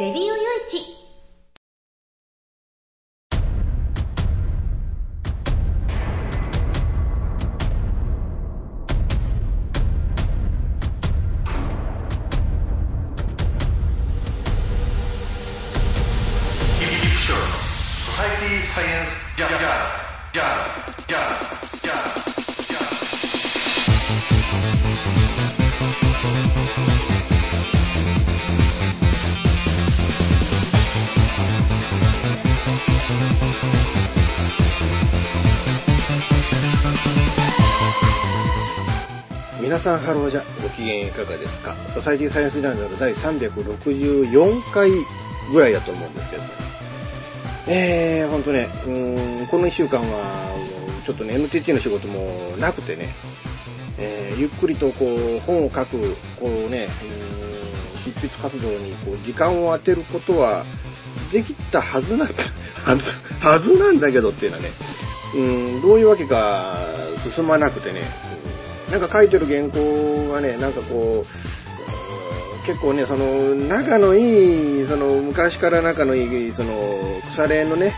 レディオよいさんハローじゃ。ご機嫌いかがですか？ソサイティサイエンスジャーナル第364回ぐらいだと思うんですけど。えー、ほんとねうーんこの1週間はちょっとね NTT の仕事もなくてね、えーゆっくりとこう本を書くこうねうーん執筆活動にこう時間を当てることはできたはずな はずはずなんだけどっていうのはねうんどういうわけか進まなくてねなんか書いてる原稿がね、なんかこう、結構ね、その、仲のいい、その、昔から仲のいい、その、腐れのね、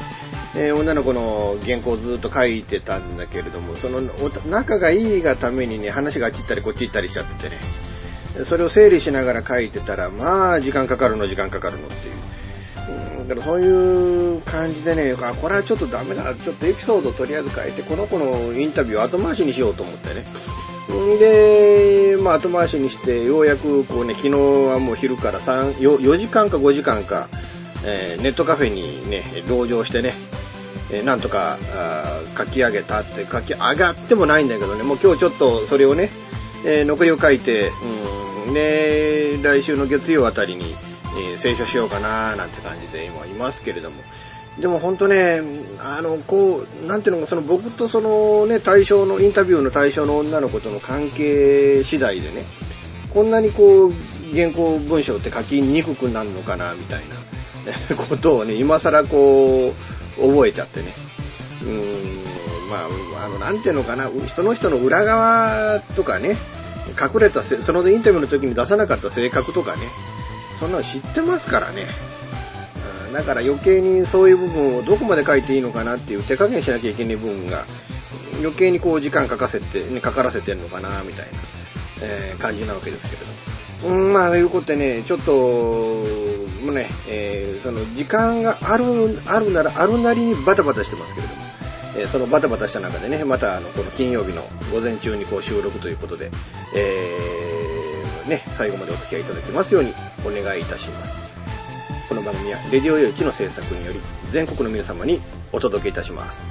えー女の子の原稿をずっと書いてたんだけれども、その、仲がいいがためにね、話があっち行ったりこっち行ったりしちゃってね、それを整理しながら書いてたら、まあ、時間かかるの、時間かかるのっていう。うんだからそういう感じでね、あ、これはちょっとダメだ、ちょっとエピソードをとりあえず書いて、この子のインタビューを後回しにしようと思ってね。で、まあ、後回しにして、ようやく、こうね、昨日はもう昼から、4, 4時間か5時間か、えーネットカフェにね、同乗してね、えーなんとか書き上げたって、書き上がってもないんだけどね、もう今日ちょっとそれをね、えー残りを書いて、うん、で、来週の月曜あたりに、えー清書しようかななんて感じで今いますけれども、でも本当ね、あの、こう、なんていうのか、その僕とそのね、対象の、インタビューの対象の女の子との関係次第でね、こんなにこう、原稿文章って書きにくくなるのかな、みたいな ことをね、今更こう、覚えちゃってね。うーん、まあ、あの、なんていうのかな、人の人の裏側とかね、隠れたせ、そのインタビューの時に出さなかった性格とかね、そんなの知ってますからね。だから余計にそういう部分をどこまで書いていいのかなっていう手加減しなきゃいけない部分が余計にこう時間かかせて、ね、かからせてるのかなみたいな、えー感じなわけですけれど。うん、まあ、いうことでね、ちょっと、もうね、えーその時間がある、あるならあるなりにバタバタしてますけれども、えそのバタバタした中でね、またあの、この金曜日の午前中にこう収録ということで、えーね、最後までお付き合いいただけますようにお願いいたします。この番組はレディオヨイチの制作により全国の皆様にお届けいたします。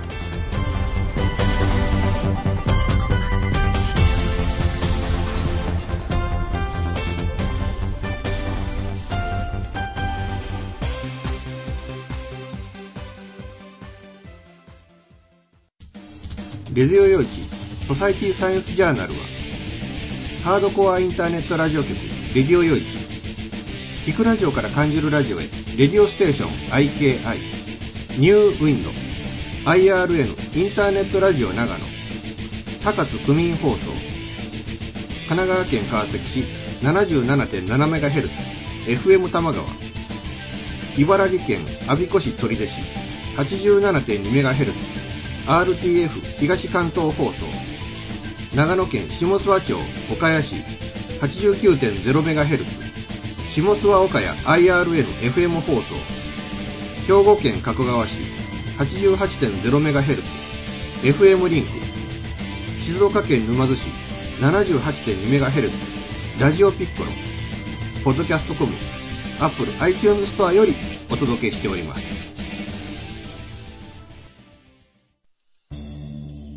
レディオ用地ソサイティサイエンスジャーナルはハードコアインターネットラジオ局レディオ用地聞くラジオから感じるラジオへ。レディオステーション IKI ニューウィンド IRN インターネットラジオ長野。高津区民放送。神奈川県川崎市。77.7MHz FM 玉川。茨城県我孫子市取手市。87.2MHz RTF 東関東放送。長野県下諏訪町岡谷市。89.0MHz 下諏訪岡谷 IRN-FM 放送。兵庫県加古川市 88.0MHz FM リンク。静岡県沼津市 78.2MHz ラジオピッコロ。ポッドキャストコムアップル iTunes ストアよりお届けしております。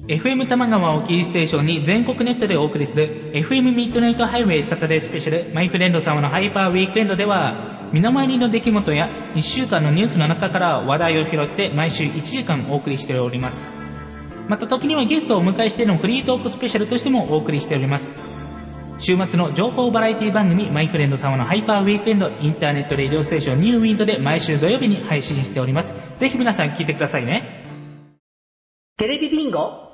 FM 玉川をキーステーションに全国ネットでお送りする FM ミッドナイトハイウェイサタデースペシャルマイフレンド様のハイパーウィークエンドでは身の回りの出来事や1週間のニュースの中から話題を拾って毎週1時間お送りしております。また時にはゲストをお迎えしてのフリートークスペシャルとしてもお送りしております。週末の情報バラエティ番組マイフレンド様のハイパーウィークエンドインターネットレディオステーションニューウィンドで毎週土曜日に配信しております。ぜひ皆さん聞いてくださいね。テレビビンゴ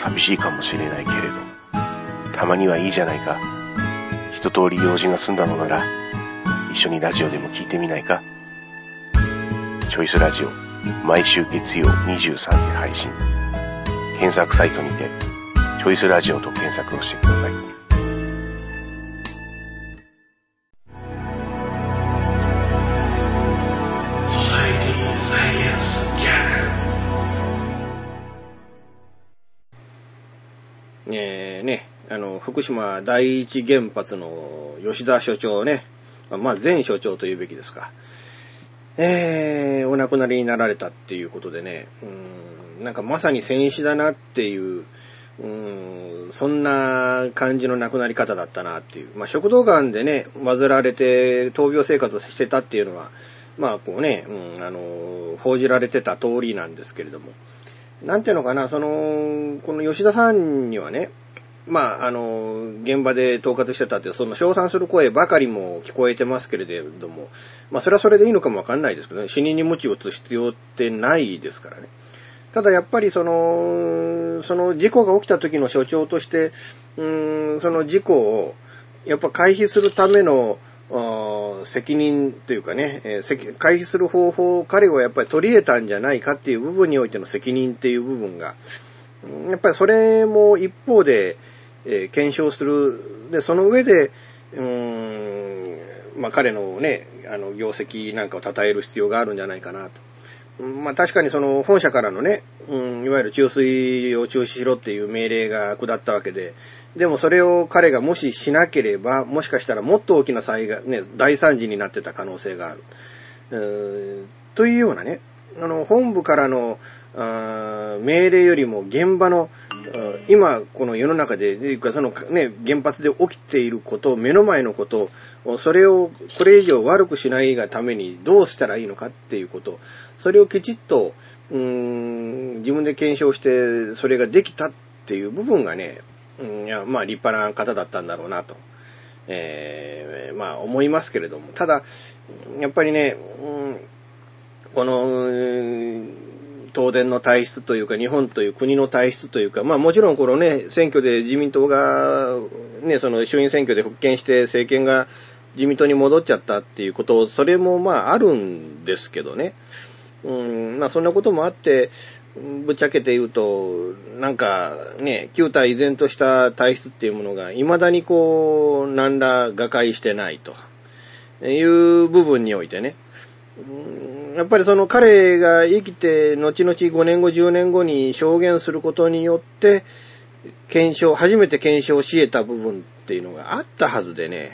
寂しいかもしれないけれど、たまにはいいじゃないか。一通り用事が済んだのなら、一緒にラジオでも聞いてみないか。チョイスラジオ、毎週月曜23時配信。検索サイトにて、チョイスラジオと検索をしてください。福島第一原発の吉田所長ね、まあ前所長というべきですか。えー、お亡くなりになられたっていうことでね、うん、なんかまさに戦死だなっていう、うん、そんな感じの亡くなり方だったなっていう。まあ食道癌でね、患われて闘病生活をしてたっていうのは、まあこうね、うん、あの、報じられてた通りなんですけれども、なんていうのかな、その、この吉田さんにはね、まあ、あの、現場で統括してたって、その、称賛する声ばかりも聞こえてますけれども、まあ、それはそれでいいのかもわかんないですけどね、死人に鞭を打つ必要ってないですからね。ただやっぱりその、その事故が起きた時の所長として、うーん、その事故を、やっぱ回避するための、責任というかね、えー回避する方法を彼はやっぱり取り得たんじゃないかっていう部分においての責任っていう部分が、やっぱりそれも一方で、えー検証する。で、その上で、うーん、まあ彼のね、あの、業績なんかを称える必要があるんじゃないかなと。まあ確かにその本社からのね、うん、いわゆる注水を中止しろっていう命令が下ったわけで、でもそれを彼がもししなければ、もしかしたらもっと大きな災害、ね、大惨事になってた可能性がある。うーというようなね、あの、本部からの、あ命令よりも現場の、今、この世の中で、でそのね、原発で起きていること、目の前のこと、それをこれ以上悪くしないがためにどうしたらいいのかっていうこと、それをきちっと、うーん、自分で検証して、それができたっていう部分がね、うん、いや、まあ立派な方だったんだろうなと。えー、まあ思いますけれども、ただ、やっぱりね、うん、この、東電の体質というか、日本という国の体質というか、まあもちろんこのね、選挙で自民党が、ね、その衆院選挙で復権して政権が自民党に戻っちゃったっていうこと、それもまああるんですけどね。うん、まあそんなこともあって、ぶっちゃけて言うと、なんかね、旧体依然とした体質っていうものが、未だにこう、何ら瓦解してないという部分においてね、やっぱりその彼が生きて、後々5年後、10年後に証言することによって、検証、初めて検証し得た部分っていうのがあったはずでね、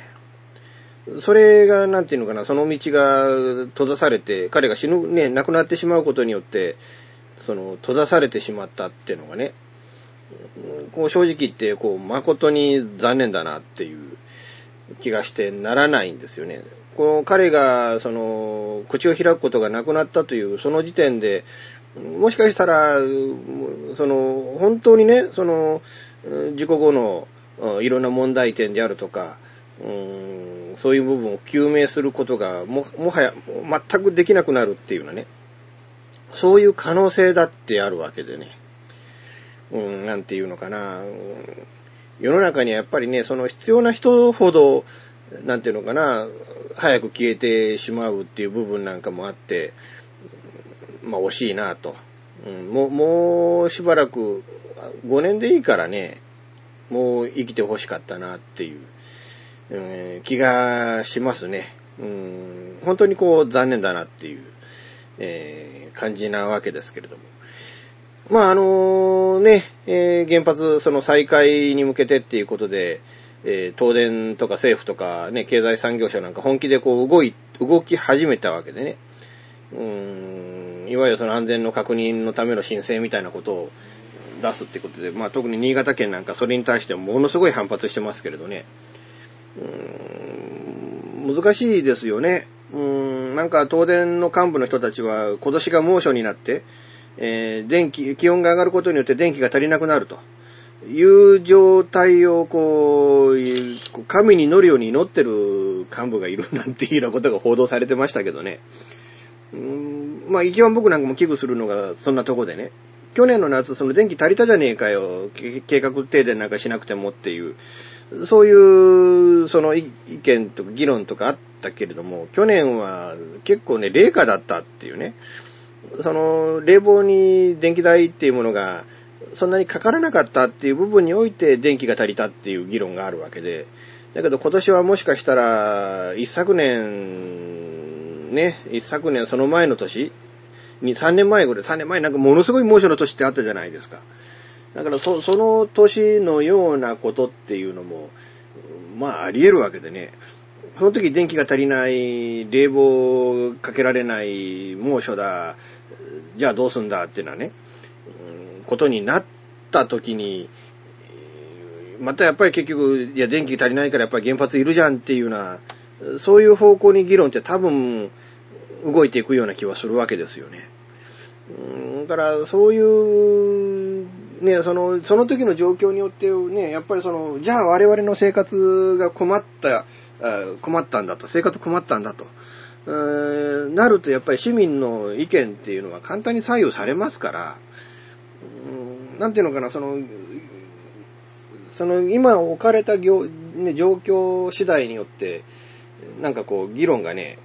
それが、なんていうのかな、その道が閉ざされて、彼が死ぬ、ね、亡くなってしまうことによって、その、閉ざされてしまったっていうのがね、こう正直言って、こう、誠に残念だなっていう気がしてならないんですよね。この彼が、その、口を開くことがなくなったという、その時点で、もしかしたら、その、本当にね、その、事故後のいろんな問題点であるとか、うんそういう部分を究明することがも、もはや全くできなくなるっていうのはね、そういう可能性だってあるわけでね。うん、なんていうのかな。うん世の中にはやっぱりね、その必要な人ほど、なんていうのかな、早く消えてしまうっていう部分なんかもあって、まあ惜しいなと。うん、もう、もうしばらく、5年でいいからね、もう生きてほしかったなっていう、うん気がしますね。うん、本当にこう残念だなっていう、えー感じなわけですけれども。まああのね、えー原発その再開に向けてっていうことで、えー東電とか政府とかね、経済産業省なんか本気でこう動い、動き始めたわけでね。うん、いわゆるその安全の確認のための申請みたいなことを出すってことで、まあ特に新潟県なんかそれに対してものすごい反発してますけれどね。うん、難しいですよね。うん、なんか東電の幹部の人たちは今年が猛暑になって、えー電気、気温が上がることによって電気が足りなくなるという状態をこう、神に乗るように祈ってる幹部がいるなんていうようなことが報道されてましたけどね。うんまあ一番僕なんかも危惧するのがそんなとこでね。去年の夏、その電気足りたじゃねえかよ。計画停電なんかしなくてもっていう。そういう、その意見とか議論とかあったけれども、去年は結構ね、冷夏だったっていうね。その、冷房に電気代っていうものが、そんなにかからなかったっていう部分において電気が足りたっていう議論があるわけで。だけど今年はもしかしたら、一昨年、ね、一昨年その前の年、に3年前ぐらい、3年前なんかものすごい猛暑の年ってあったじゃないですか。だからそ、その年のようなことっていうのも、まああり得るわけでね。その時電気が足りない、冷房かけられない、猛暑だ、じゃあどうすんだっていうのはね、ことになった時に、またやっぱり結局、いや電気足りないからやっぱり原発いるじゃんっていうような、そういう方向に議論って多分動いていくような気はするわけですよね。うんだからそういう、ね、その、その時の状況によってね、やっぱりその、じゃあ我々の生活が困った、困ったんだと、生活困ったんだと。うーんなるとやっぱり市民の意見っていうのは簡単に左右されますから、なんていうのかな、その、その今置かれた業、ね、状況次第によって、なんかこう議論がね、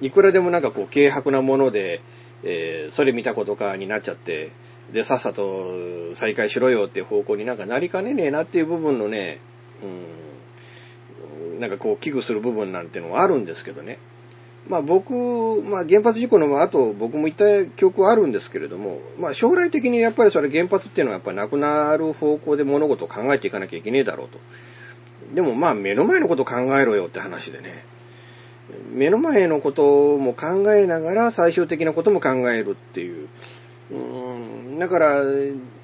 いくらでもなんかこう軽薄なもので、えーそれ見たことかになっちゃって、で、さっさと再開しろよっていう方向になんかなりかねねえなっていう部分のね、うん、なんかこう危惧する部分なんてのはあるんですけどね。まあ僕、まあ原発事故の後僕も言った記憶はあるんですけれども、まあ将来的にやっぱりそれ原発っていうのはやっぱなくなる方向で物事を考えていかなきゃいけねえだろうと。でもまあ目の前のことを考えろよって話でね。目の前のことも考えながら最終的なことも考えるっていう。うんだから、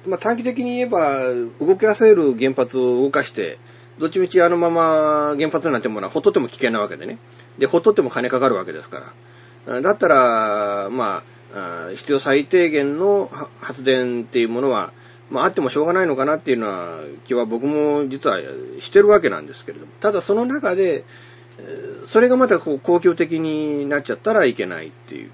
まあ、短期的に言えば、動き出せる原発を動かして、どっちみちあのまま原発なんてものはほっとっても危険なわけでね。で、ほっとっても金かかるわけですから。だったら、まあ、必要最低限の発電っていうものは、まあ、あってもしょうがないのかなっていうのは、気は僕も実はしてるわけなんですけれども。ただその中で、それがまたこう公共的になっちゃったらいけないっていう。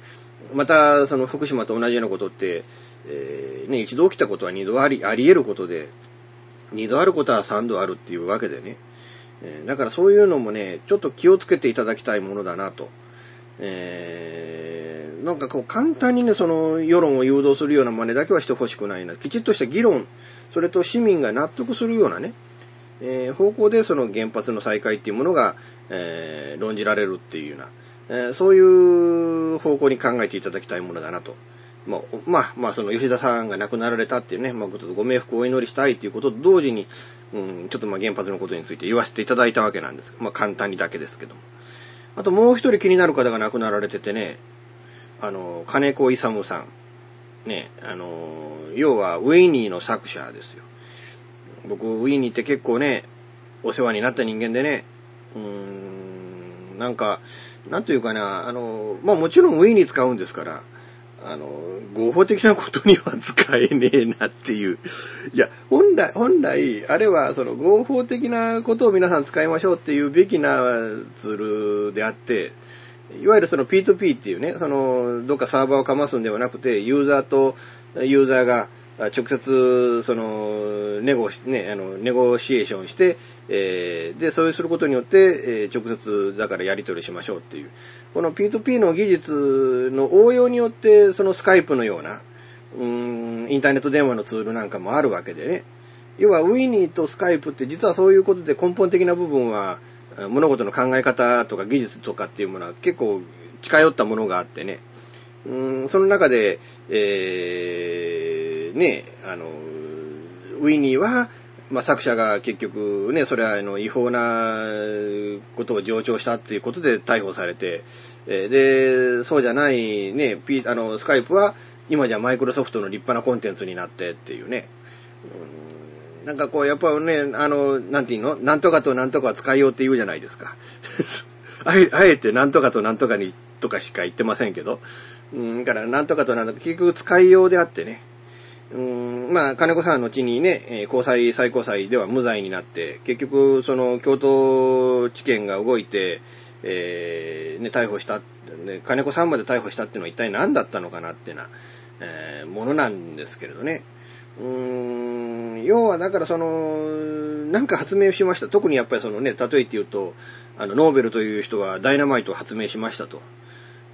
また、その福島と同じようなことって、えーね、一度起きたことは二度あり、あり得ることで、二度あることは三度あるっていうわけでね。えだからそういうのもね、ちょっと気をつけていただきたいものだなと。えーなんかこう簡単にね、その世論を誘導するような真似だけはしてほしくないな。きちっとした議論、それと市民が納得するようなね、えー方向でその原発の再開っていうものが、えー論じられるっていうような、えそういう方向に考えていただきたいものだなと。まあ、まあ、まあ、その吉田さんが亡くなられたっていうね、まあ、ちょっとご冥福をお祈りしたいということと同時に、うん、ちょっとまあ原発のことについて言わせていただいたわけなんです。まあ、簡単にだけですけども。あともう一人気になる方が亡くなられててね、あの、金子勇さん。ね、あの、要はウィニーの作者ですよ。僕、ウィニーって結構ね、お世話になった人間でね、うーん、なんか、なんというかな、あの、まあもちろんウィニー使うんですから、あの、合法的なことには使えねえなっていう。いや、本来、本来、あれはその合法的なことを皆さん使いましょうっていうべきなツールであって、いわゆるその P2P っていうね、その、どっかサーバーをかますんではなくて、ユーザーとユーザーが直接、その、ネゴ、ね、あの、ネゴシエーションして、えーで、そうすることによって、えー直接、だからやり取りしましょうっていう。この P2P の技術の応用によって、そのスカイプのような、うん、インターネット電話のツールなんかもあるわけでね。要は、ウィニーとスカイプって実はそういうことで根本的な部分は、物事の考え方とか技術とかっていうものは結構近寄ったものがあってね。うん、その中で、えー、ね、あの、ウィニーは、まあ、作者が結局ね、それはあの違法なことを上長したっていうことで逮捕されて、で、そうじゃないね、P、あの、スカイプは今じゃマイクロソフトの立派なコンテンツになってっていうね。うんなんかこう、やっぱね、あの、なんていうの？なんとかとなんとかは使いようって言うじゃないですか。あえあえてなんとかとなんとかにとかしか言ってませんけど。うん、だから、なんとかとなんとか、結局使いようであってね。うん、まあ、金子さんは後にね、高裁、最高裁では無罪になって、結局、その、京都地検が動いて、えーね、逮捕した、ね、金子さんまで逮捕したっていうのは一体何だったのかなってな、えーものなんですけれどね。うーん、要はだからその、なんか発明しました。特にやっぱりそのね、例えて言うと、あの、ノーベルという人はダイナマイトを発明しましたと。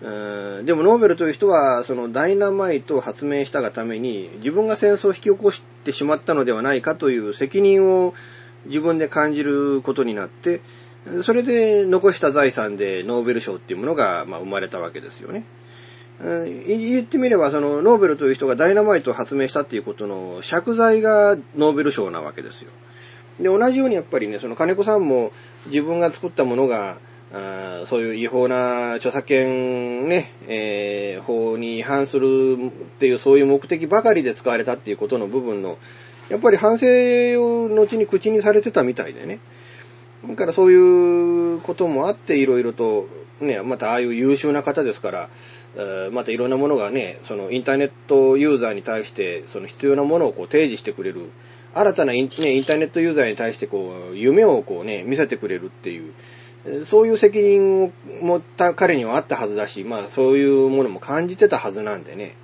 うんでもノーベルという人は、そのダイナマイトを発明したがために、自分が戦争を引き起こしてしまったのではないかという責任を自分で感じることになって、それで残した財産でノーベル賞っていうものが、まあ、生まれたわけですよね。言ってみれば、そのノーベルという人がダイナマイトを発明したっていうことの借財がノーベル賞なわけですよ。で、同じようにやっぱりね、その金子さんも自分が作ったものが、あそういう違法な著作権ね、えー法に違反するっていうそういう目的ばかりで使われたっていうことの部分の、やっぱり反省を後に口にされてたみたいでね。だからそういうこともあっていろいろと、ね、またああいう優秀な方ですから、またいろんなものがね、そのインターネットユーザーに対して、その必要なものをこう提示してくれる、新たなイン,、ね、インターネットユーザーに対してこう、夢をこうね、見せてくれるっていう、そういう責任を持った彼にはあったはずだし、まあそういうものも感じてたはずなんでね。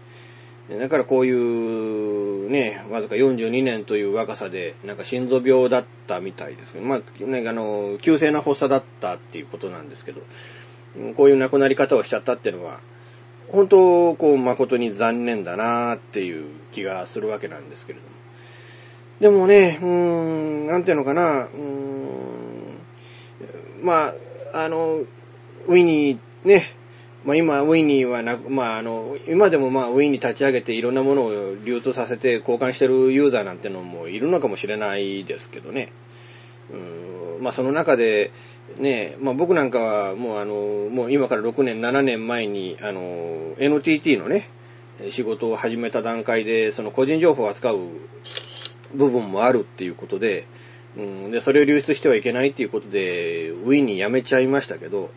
だからこういう、ね、わずか42年という若さで、なんか心臓病だったみたいですね。まあ、なんかあの、急性な発作だったっていうことなんですけど、こういう亡くなり方をしちゃったっていうのは、本当、こう、誠に残念だなっていう気がするわけなんですけれども。でもね、うーん、なんていうのかな、うーん、まあ、あの、ウィニーね、まあ今、ウィニーはなく、まああの、今でもまあウィニー立ち上げていろんなものを流通させて交換してるユーザーなんてのもいるのかもしれないですけどね。うんまあその中で、ね、まあ僕なんかはもうあの、もう今から6年、7年前に、あの、NTT のね、仕事を始めた段階で、その個人情報を扱う部分もあるっていうことで、うん、で、それを流出してはいけないっていうことで、ウィニー辞めちゃいましたけど、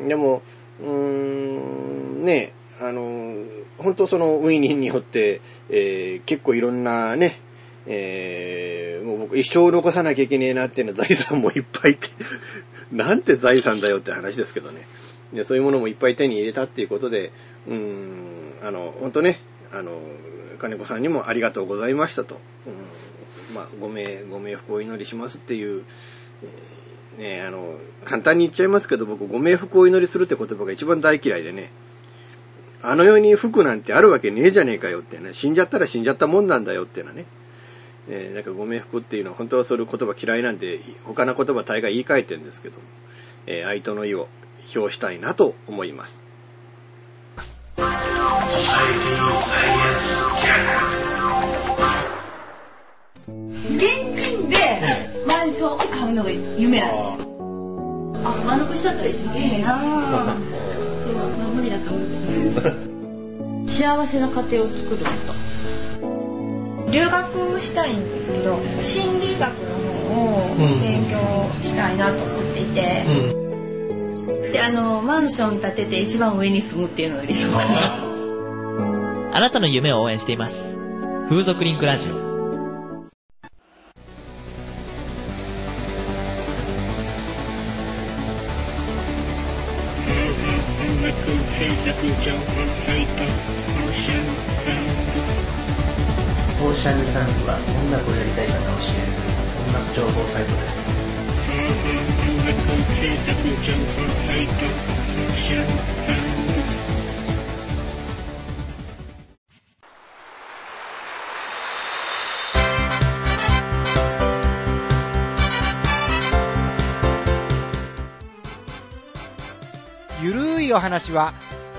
うん、でも、うーん、ね、あの、本当そのウィニーによって、えー結構いろんなね、えーもう僕一生残さなきゃいけねえなっていうような財産もいっぱいって、なんて財産だよって話ですけどね。でそういうものもいっぱい手に入れたっていうことで、うーん、あの、本当ね、あの、金子さんにもありがとうございましたと。うん、まあ、ご冥、ご冥福をお祈りしますっていう、ね、あの、簡単に言っちゃいますけど、僕、ご冥福をお祈りするって言葉が一番大嫌いでね、あの世に福なんてあるわけねえじゃねえかよってね、死んじゃったら死んじゃったもんなんだよっていうのはね、えーなんかご冥福っていうのは本当はそういう言葉嫌いなんで、他の言葉大概言い換えてるんですけども、えー愛との意を表したいなと思います。マンションを買うのが夢なんですよ。あ、間延びしちゃったら一番いいなぁ。そう、まあ、無理だと思う。幸せな家庭を作ること。留学したいんですけど、心理学の方を勉強したいなと思っていて、で、あの、マンション建てて一番上に住むっていうのが理想かな。あなたの夢を応援しています。風俗リンクラジオ。オーシャンサンズは音楽をやりたい方を支援する音楽情報サイトです。ゆるいお話は、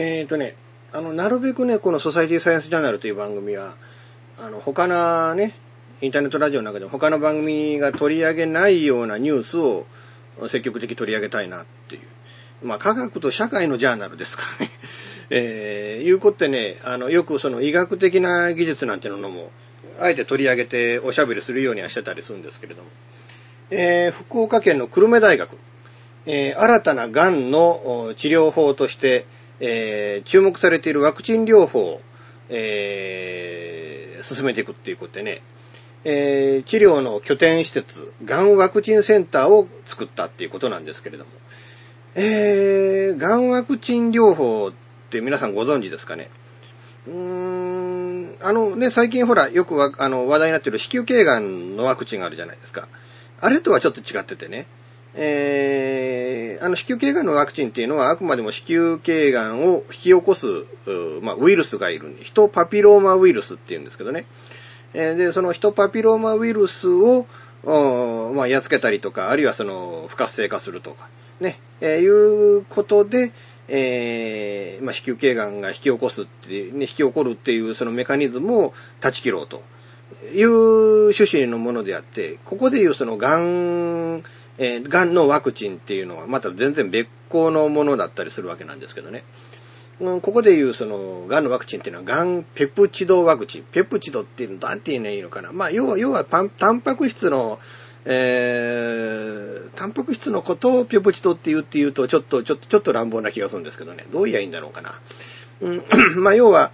えーとね、あの、なるべくね、このソサイティサイエンスジャーナルという番組は、あの、他のね、インターネットラジオの中でも他の番組が取り上げないようなニュースを積極的に取り上げたいなっていう。まあ、科学と社会のジャーナルですからね。えー、いうことってね、あの、よくその医学的な技術なんてのも、あえて取り上げておしゃべりするようにはしてたりするんですけれども。えー、福岡県の久留米大学、えー、新たな癌の治療法として、えー、注目されているワクチン療法を、えー、進めていくっていうことでね、えー、治療の拠点施設、がんワクチンセンターを作ったっていうことなんですけれども、えー、がんワクチン療法って皆さんご存知ですかね？うーん、あのね、最近ほら、よくあの話題になっている子宮頸がんのワクチンがあるじゃないですか。あれとはちょっと違っててね、えー、あの子宮頸がんのワクチンっていうのはあくまでも子宮頸がんを引き起こす、まあ、ウイルスがいるんで、ヒトパピローマウイルスっていうんですけどね。えー、で、そのヒトパピローマウイルスを、まあ、やっつけたりとか、あるいはその、不活性化するとか、ね、えー、いうことで、えー、まあ、子宮頸がんが引き起こすってね、引き起こるっていうそのメカニズムを断ち切ろうという趣旨のものであって、ここでいうそのがん、えー、がんのワクチンっていうのはまた全然別個のものだったりするわけなんですけどね。うん、ここでいうその、がんのワクチンっていうのは、がんペプチドワクチン。ペプチドっていうの、なんて言うのいいのかな。まあ、要は、要はタン、タンパク質の、えー、タンパク質のことをペプチドって言うって言うと、ちょっと、ちょっと、ちょっと乱暴な気がするんですけどね。どう言えばいいんだろうかな。うん、まあ、要は、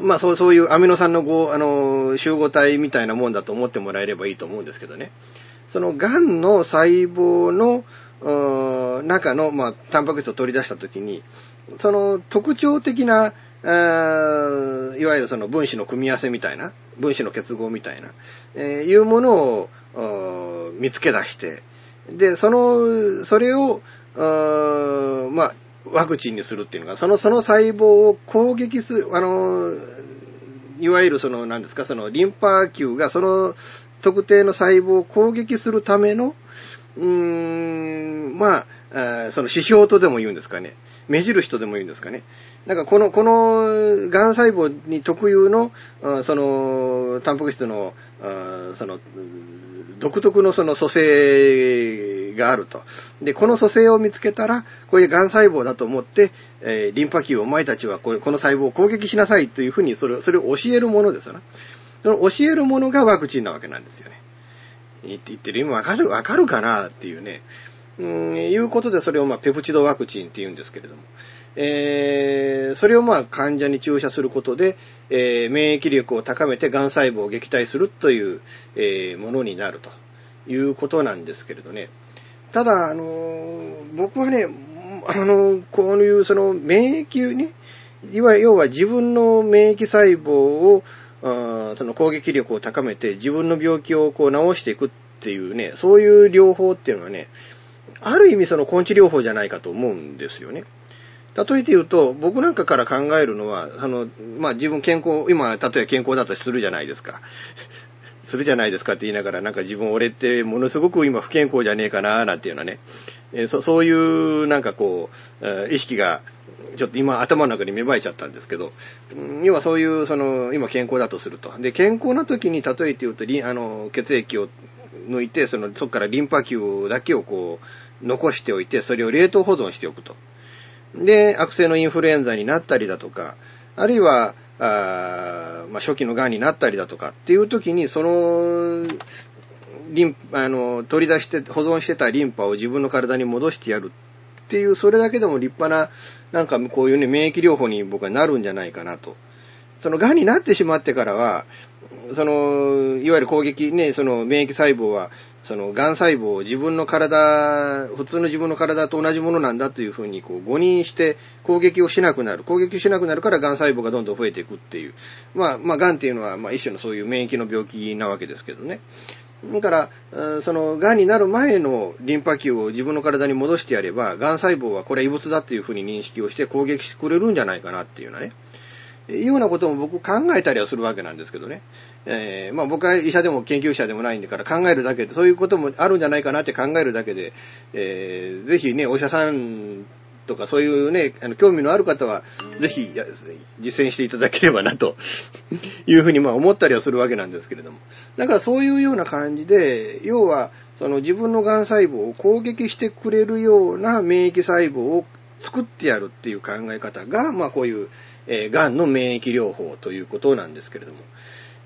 まあ、そう、そういうアミノ酸のご、あの、集合体みたいなもんだと思ってもらえればいいと思うんですけどね。その、癌の細胞の、中の、まあ、タンパク質を取り出したときに、その特徴的な、いわゆるその分子の組み合わせみたいな、分子の結合みたいな、えー、いうものを見つけ出して、で、その、それを、まあ、ワクチンにするっていうのが、その、その細胞を攻撃する、あの、いわゆるその、何ですか、その、リンパ球がその特定の細胞を攻撃するための、うーん、まあ、その指標とでも言うんですかね。目印とでも言うんですかね。なんかこの、この、癌細胞に特有の、その、タンパク質の、その、独特のその組成があると。で、この組成を見つけたら、こういう癌細胞だと思って、えー、リンパ球お前たちはこれこの細胞を攻撃しなさいというふうにそれそれを教えるものですよね。その教えるものがワクチンなわけなんですよね。言って言ってる意味わかる、わかるかなっていうね。うん、いうことでそれをまあペプチドワクチンって言うんですけれども。えー、それをまあ患者に注射することで、えー、免疫力を高めて癌細胞を撃退するという、えー、ものになるということなんですけれどね。ただ、あのー、僕はね、あのこういうその免疫ね、いわゆる要は自分の免疫細胞を、あその攻撃力を高めて自分の病気をこう治していくっていうね、そういう療法っていうのはね、ある意味その根治療法じゃないかと思うんですよね。例えて言うと、僕なんかから考えるのは、あの、まあ、自分健康、今、例えば健康だとするじゃないですか。するじゃないですかって言いながら、なんか自分俺ってものすごく今不健康じゃねえかな、なんていうのはね。えそそういう、なんかこうえ、意識が、ちょっと今頭の中に芽生えちゃったんですけど、要はそういう、その、今健康だとすると。で、健康な時に例えて言うと、あの、血液を抜いて、その、そこからリンパ球だけをこう、残しておいて、それを冷凍保存しておくと。で、悪性のインフルエンザになったりだとか、あるいは、あまあ、初期の癌になったりだとかっていう時に、その、リンあの、取り出して、保存してたリンパを自分の体に戻してやるっていう、それだけでも立派な、なんかこういうね、免疫療法に僕はなるんじゃないかなと。その癌になってしまってからは、その、いわゆる攻撃ね、その免疫細胞は、その、癌細胞を自分の体、普通の自分の体と同じものなんだというふうに、こう、誤認して攻撃をしなくなる。攻撃しなくなるから癌細胞がどんどん増えていくっていう。まあ、まあ、癌っていうのは、まあ、一種のそういう免疫の病気なわけですけどね。だから、その、癌になる前のリンパ球を自分の体に戻してやれば、癌細胞はこれ異物だっていうふうに認識をして攻撃してくれるんじゃないかなっていうようなね。いうようなことも僕考えたりはするわけなんですけどね。えー、まあ僕は医者でも研究者でもないんだから考えるだけで、そういうこともあるんじゃないかなって考えるだけで、えー、ぜひね、お医者さんとかそういうね、あの、興味のある方は、ぜひ実践していただければな、と いうふうにまあ思ったりはするわけなんですけれども。だからそういうような感じで、要は、その自分の癌細胞を攻撃してくれるような免疫細胞を作ってやるっていう考え方が、まあこういう、えー、癌の免疫療法ということなんですけれども。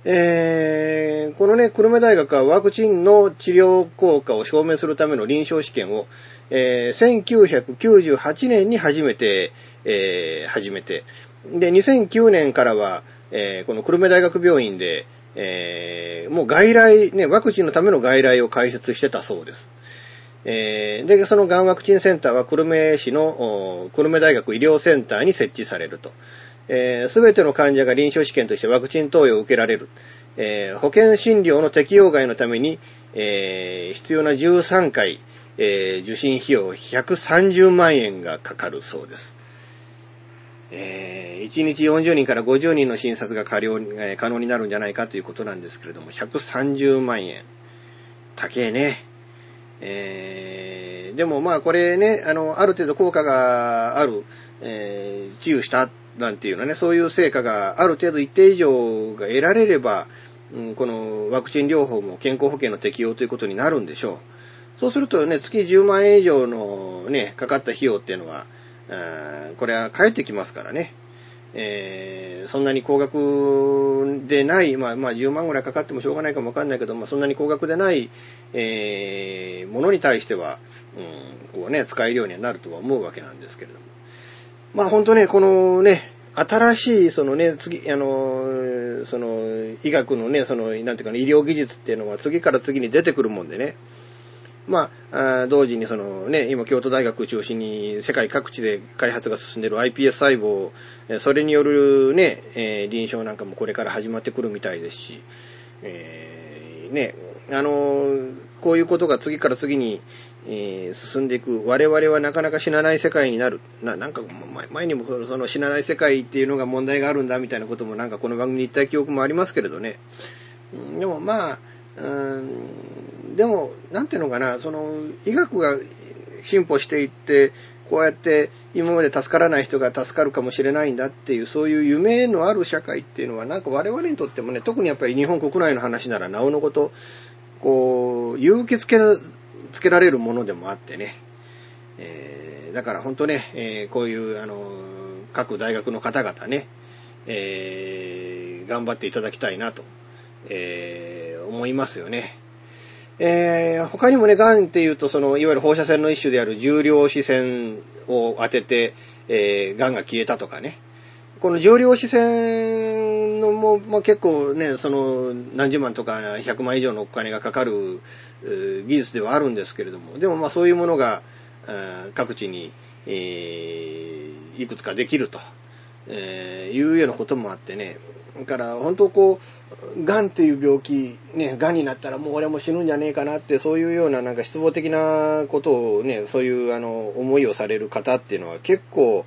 えー、このね、久留米大学はワクチンの治療効果を証明するための臨床試験を、えー、1998年に初めて、えー、始めて、で、2009年からは、えー、この久留米大学病院で、えー、もう外来、ね、ワクチンのための外来を開設してたそうです。えー、で、そのがんワクチンセンターは久留米市の久留米大学医療センターに設置されると。えー、べ、ての患者が臨床試験としてワクチン投与を受けられる。えー、保険診療の適用外のために、えー、必要な13回、えー、受診費用130万円がかかるそうです。えー、1日40人から50人の診察が可能,、えー、可能になるんじゃないかということなんですけれども、130万円。高えね。えー、でもまあこれね、あの、ある程度効果がある、えー、治癒したなんていうのね、そういう成果がある程度一定以上が得られれば、うん、このワクチン療法も健康保険の適用ということになるんでしょう。そうするとね、月10万円以上のね、かかった費用っていうのは、これは返ってきますからね。えー、そんなに高額でない、まあ、まあ、10万ぐらいかかってもしょうがないかもわかんないけど、まあ、そんなに高額でない、えー、ものに対しては、うん、こうね、使えるようにはなるとは思うわけなんですけれども。まあ、本当ね、このね、新しい、そのね、次、あの、その、医学のね、その、なんていうか医療技術っていうのは次から次に出てくるもんでね、まあ、同時にそのね、今京都大学中心に世界各地で開発が進んでいる iPS 細胞、それによるね、えー、臨床なんかもこれから始まってくるみたいですし、えー、ね、あの、こういうことが次から次に、えー、進んでいく。我々はなかなか死なない世界になる。な、なんか前にもその死なない世界っていうのが問題があるんだみたいなこともなんかこの番組に言った記憶もありますけれどね。でもまあ、うんでも、なんていうのかな、その、医学が進歩していって、こうやって今まで助からない人が助かるかもしれないんだっていう、そういう夢のある社会っていうのは、なんか我々にとってもね、特にやっぱり日本国内の話ならなおのこと、こう、勇気づけ、つけられるものでもあってね。えー、だから本当ね、えー、こういう、あの、各大学の方々ね、えー、頑張っていただきたいなと、えー、思いますよね。えー、他にもね、癌っていうと、その、いわゆる放射線の一種である重量子線を当てて、えー、癌が消えたとかね。この重量子線も、まあ、結構ね、その、何十万とか100万以上のお金がかかる、技術ではあるんですけれども、でもまあそういうものが、各地に、えー、いくつかできると、えー、いうようなこともあってね、だから本当こう、癌っていう病気、ね、癌になったらもう俺も死ぬんじゃねえかなって、そういうようななんか失望的なことをね、そういうあの、思いをされる方っていうのは結構、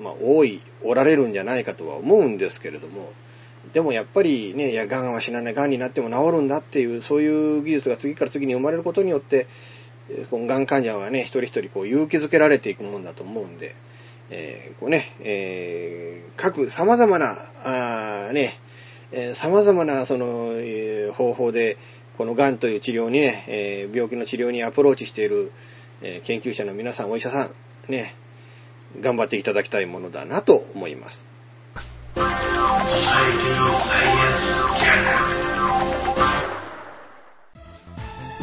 まあ多い、おられるんじゃないかとは思うんですけれども、でもやっぱりね、いや、癌は死なない、癌になっても治るんだっていう、そういう技術が次から次に生まれることによって、この癌患者はね、一人一人こう勇気づけられていくもんだと思うんで、えー、こうね、えー、各様々な、あね、えー、様々なその、えー、方法で、この癌という治療にね、えー、病気の治療にアプローチしている、えー、研究者の皆さん、お医者さん、ね、頑張っていただきたいものだなと思います。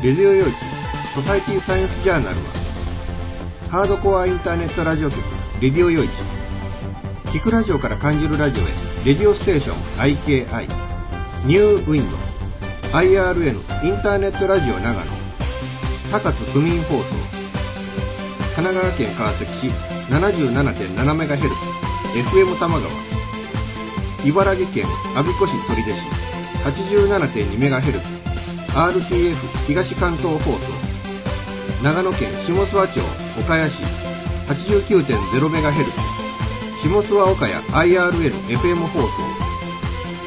レディオ用地ソサイティサイエンスジャーナルはハードコアインターネットラジオ局レディオ用地聞くラジオから感じるラジオへレディオステーション IKI ニューウィンド IRN インターネットラジオ長野高津区民放送神奈川県川崎市 77.7MHz FM 玉川茨城県阿鼻子市取手市 87.2MHz RTF 東関東放送長野県下諏訪町岡谷市 89.0MHz 下諏訪岡谷 IRL-FM 放送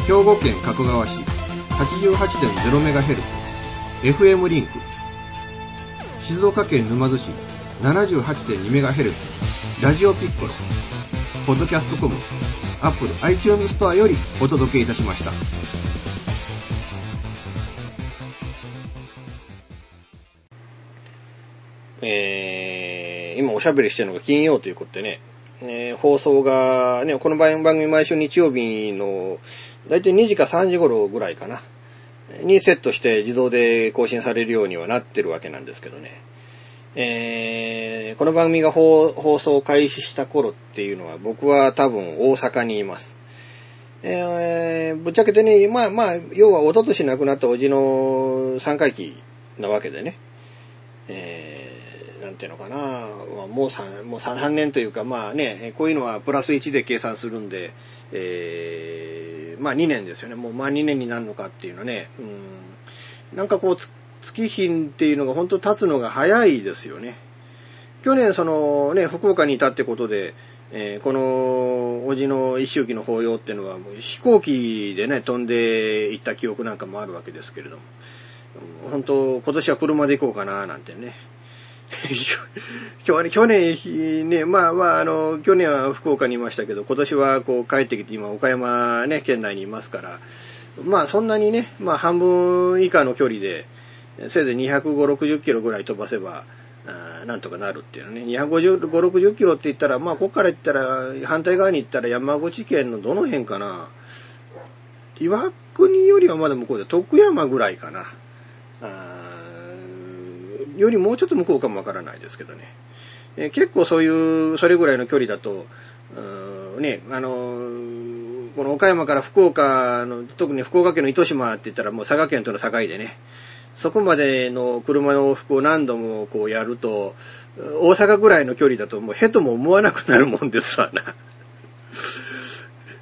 兵庫県加古川市 88.0MHz FM リンク静岡県沼津市 78.2MHz、ラジオピッコロ、ポッドキャストコム、アップル iTunes ストアよりお届けいたしました。えー、今おしゃべりしてるのが金曜ということでね、えー放送がね、この番組毎週日曜日の、だいたい2時か3時頃ぐらいかな、にセットして自動で更新されるようにはなってるわけなんですけどね。えーこの番組が放送開始した頃っていうのは僕は多分大阪にいます。えーぶっちゃけてね、まあまあ、要は一昨年亡くなったおじの三回忌なわけでね。えーなんていうのかな、もう3、もう3 3年というか、まあね、こういうのはプラス1で計算するんで、えーまあ2年ですよね。もうまあ2年になるのかっていうのね。うん、なんかこう、月日っていうのが本当経つのが早いですよね。去年そのね、福岡にいたってことで、えーこの、おじの一周忌の法要っていうのは、もう飛行機でね、飛んで行った記憶なんかもあるわけですけれども、本当、今年は車で行こうかな、なんてね。去年、ね、まあまあ、あの、去年は福岡にいましたけど、今年はこう帰ってきて、今岡山ね、県内にいますから、まあそんなにね、まあ半分以下の距離で、せいぜい250、60キロぐらい飛ばせば、なんとかなるっていうのね。250、60キロって言ったら、まあここから行ったら、反対側に行ったら山口県のどの辺かな。岩国よりはまだ向こうで、徳山ぐらいかな。よりもうちょっと向こうかもわからないですけどね。え結構そういう、それぐらいの距離だと、ね、あのーこの岡山から福岡の、特に福岡県の糸島って言ったらもう佐賀県との境でね、そこまでの車の往復を何度もこうやると、大阪ぐらいの距離だともうへとも思わなくなるもんですわな。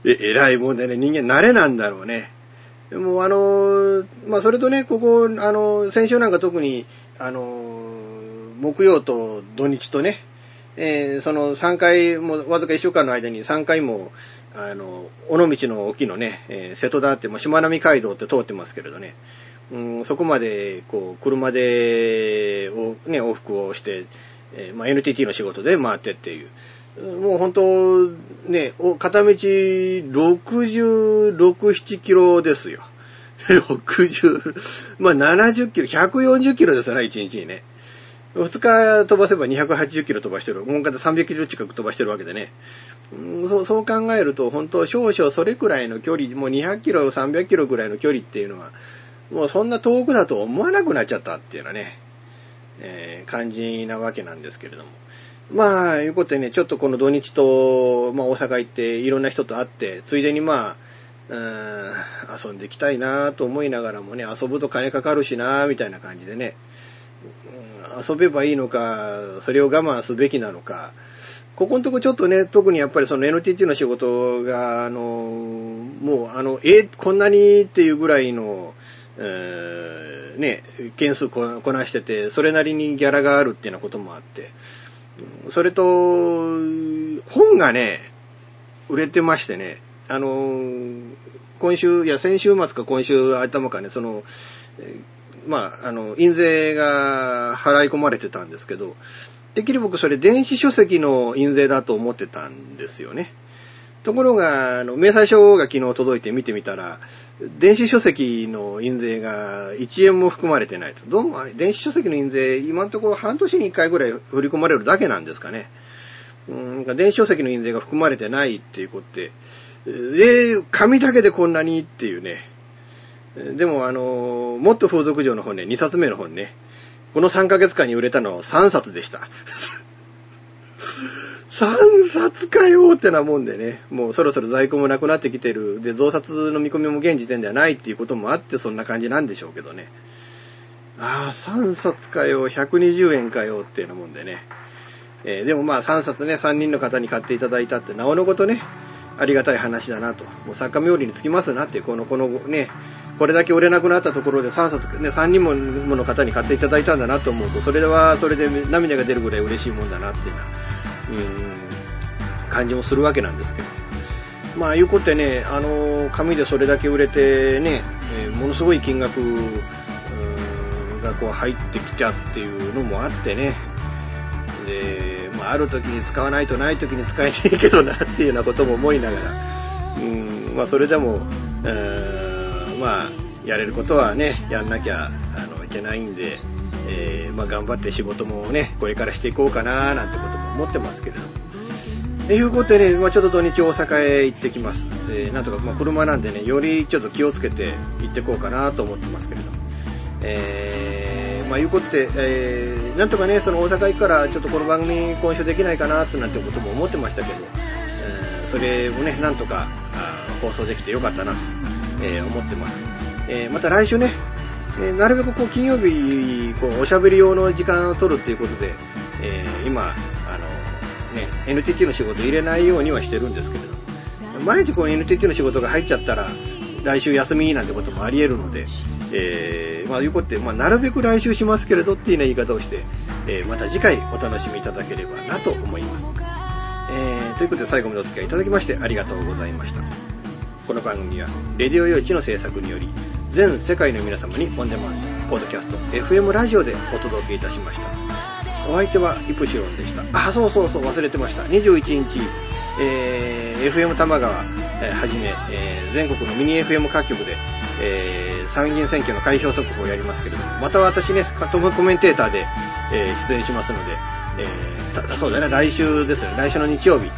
え、偉いもんでね、人間慣れなんだろうね。でもあのまあそれとね、ここ、あの先週なんか特に、あの木曜と土日とね、えーその3回も、わずか1週間の間に3回も、あの、尾道の沖のね、えー瀬戸田って、もうしまなみ海道って通ってますけれどね、うん、そこまで、こう、車で、おね、往復をして、えーまあ、NTT の仕事で回ってっていう。もう本当、ね、片道66、7キロですよ。60、まあ70キロ、140キロですよね、1日にね。2日飛ばせば280キロ飛ばしてる。もう片300キロ近く飛ばしてるわけでね。そうそう考えると、本当少々それくらいの距離、もう200キロ、300キロくらいの距離っていうのは、もうそんな遠くだと思わなくなっちゃったっていうのはね、えー感じなわけなんですけれども。まあ、いうことでね、ちょっとこの土日と、まあ大阪行っていろんな人と会って、ついでにまあ、うーん遊んできたいなと思いながらもね、遊ぶと金かかるしなみたいな感じでね、うん遊べばいいのか、それを我慢すべきなのか、ここのとこちょっとね、特にやっぱりその NTT の仕事が、あの、もうあの、え、こんなにっていうぐらいの、えーね、件数こなしてて、それなりにギャラがあるっていうようなこともあって、それと、本がね、売れてましてね、あの、今週、いや、先週末か今週頭かね、その、えまあ、あの、印税が払い込まれてたんですけど、てっきり僕それ電子書籍の印税だと思ってたんですよね。ところが、あの、明細書が昨日届いて見てみたら、電子書籍の印税が1円も含まれてないと。どうも、電子書籍の印税、今のところ半年に1回ぐらい振り込まれるだけなんですかね。うん、電子書籍の印税が含まれてないっていうことで、えー、紙だけでこんなにっていうね。でも、あの、もっと風俗嬢の本ね、2冊目の本ね、この3ヶ月間に売れたのは3冊でした。3冊かよってなもんでね、もうそろそろ在庫もなくなってきてる。で、増刷の見込みも現時点ではないっていうこともあって、そんな感じなんでしょうけどね。ああ、3冊かよ、120円かよっていうなもんでね。えーでもまあ3冊ね、3人の方に買っていただいたって、なおのことね、ありがたい話だなと。もう作家冥利につきますなって、この、このね、これだけ売れなくなったところで3冊、ね、3人もの方に買っていただいたんだなと思うと、それはそれで涙が出るぐらい嬉しいもんだなっていうような、うん、うん感じもするわけなんですけど。まあ、いうことでね、あの、紙でそれだけ売れてね、えーものすごい金額、がこう入ってきたっていうのもあってね、で、まあ、ある時に使わないとない時に使えねえけどなっていうようなことも思いながら、うん、まあ、それでも、えーまあ、やれることはね、やんなきゃ、あの、いけないんで、えーまあ、頑張って仕事もね、これからしていこうかな、なんてことも思ってますけれども。ということでね、まあ、ちょっと土日大阪へ行ってきます。えーなんとか、まあ、車なんでね、よりちょっと気をつけて行ってこうかなと思ってますけれども。えー、まあ、いうことで、えー、なんとかね、その大阪行くから、ちょっとこの番組今週できないかなってなんてことも思ってましたけど、えーそれをね、なんとか放送できてよかったなと、えー思ってます。えーまた来週ね、えーなるべくこう金曜日、こうおしゃべり用の時間を取るっていうことで、えー今、あの、ね、NTT の仕事入れないようにはしてるんですけれど、毎日この NTT の仕事が入っちゃったら、来週休みなんてこともあり得るので、えー、まあいうことで、まあなるべく来週しますけれどっていうような言い方をして、えーまた次回お楽しみいただければなと思います。えー、ということで最後までお付き合いいただきましてありがとうございました。この番組は、レディオ用地の制作により、全世界の皆様にオンデマンド、ポッドキャスト、FM ラジオでお届けいたしました。お相手はイプシロンでした。あ、そうそうそう、忘れてました。21日、えー FM 玉川、えーはじめ、えー全国のミニ FM 各局で、えー参議院選挙の開票速報をやりますけれども、また私ね、トムコメンテーターで、えー出演しますので、えーそうだね、来週ですよね、来週の日曜日、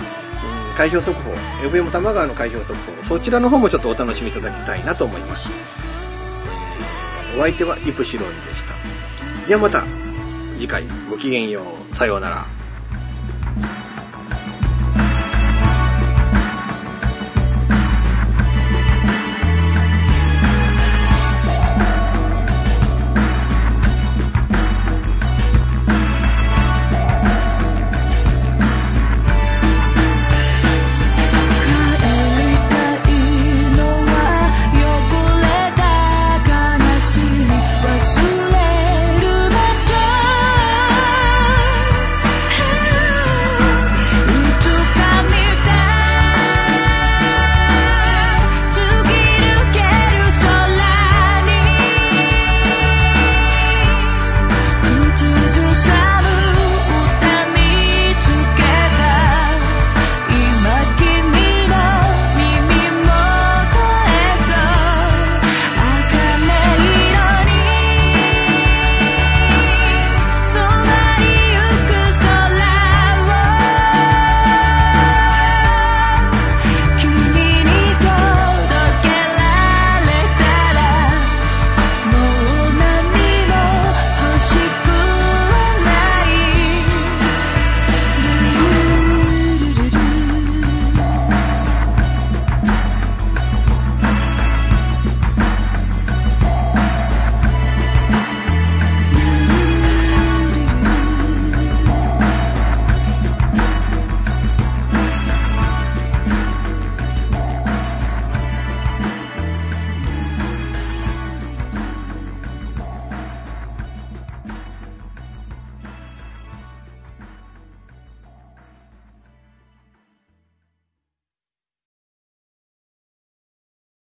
開票速報、FM 玉川の開票速報、そちらの方もちょっとお楽しみいただきたいなと思います。お相手はイプシロンでした。ではまた次回ごきげんよう。さようなら。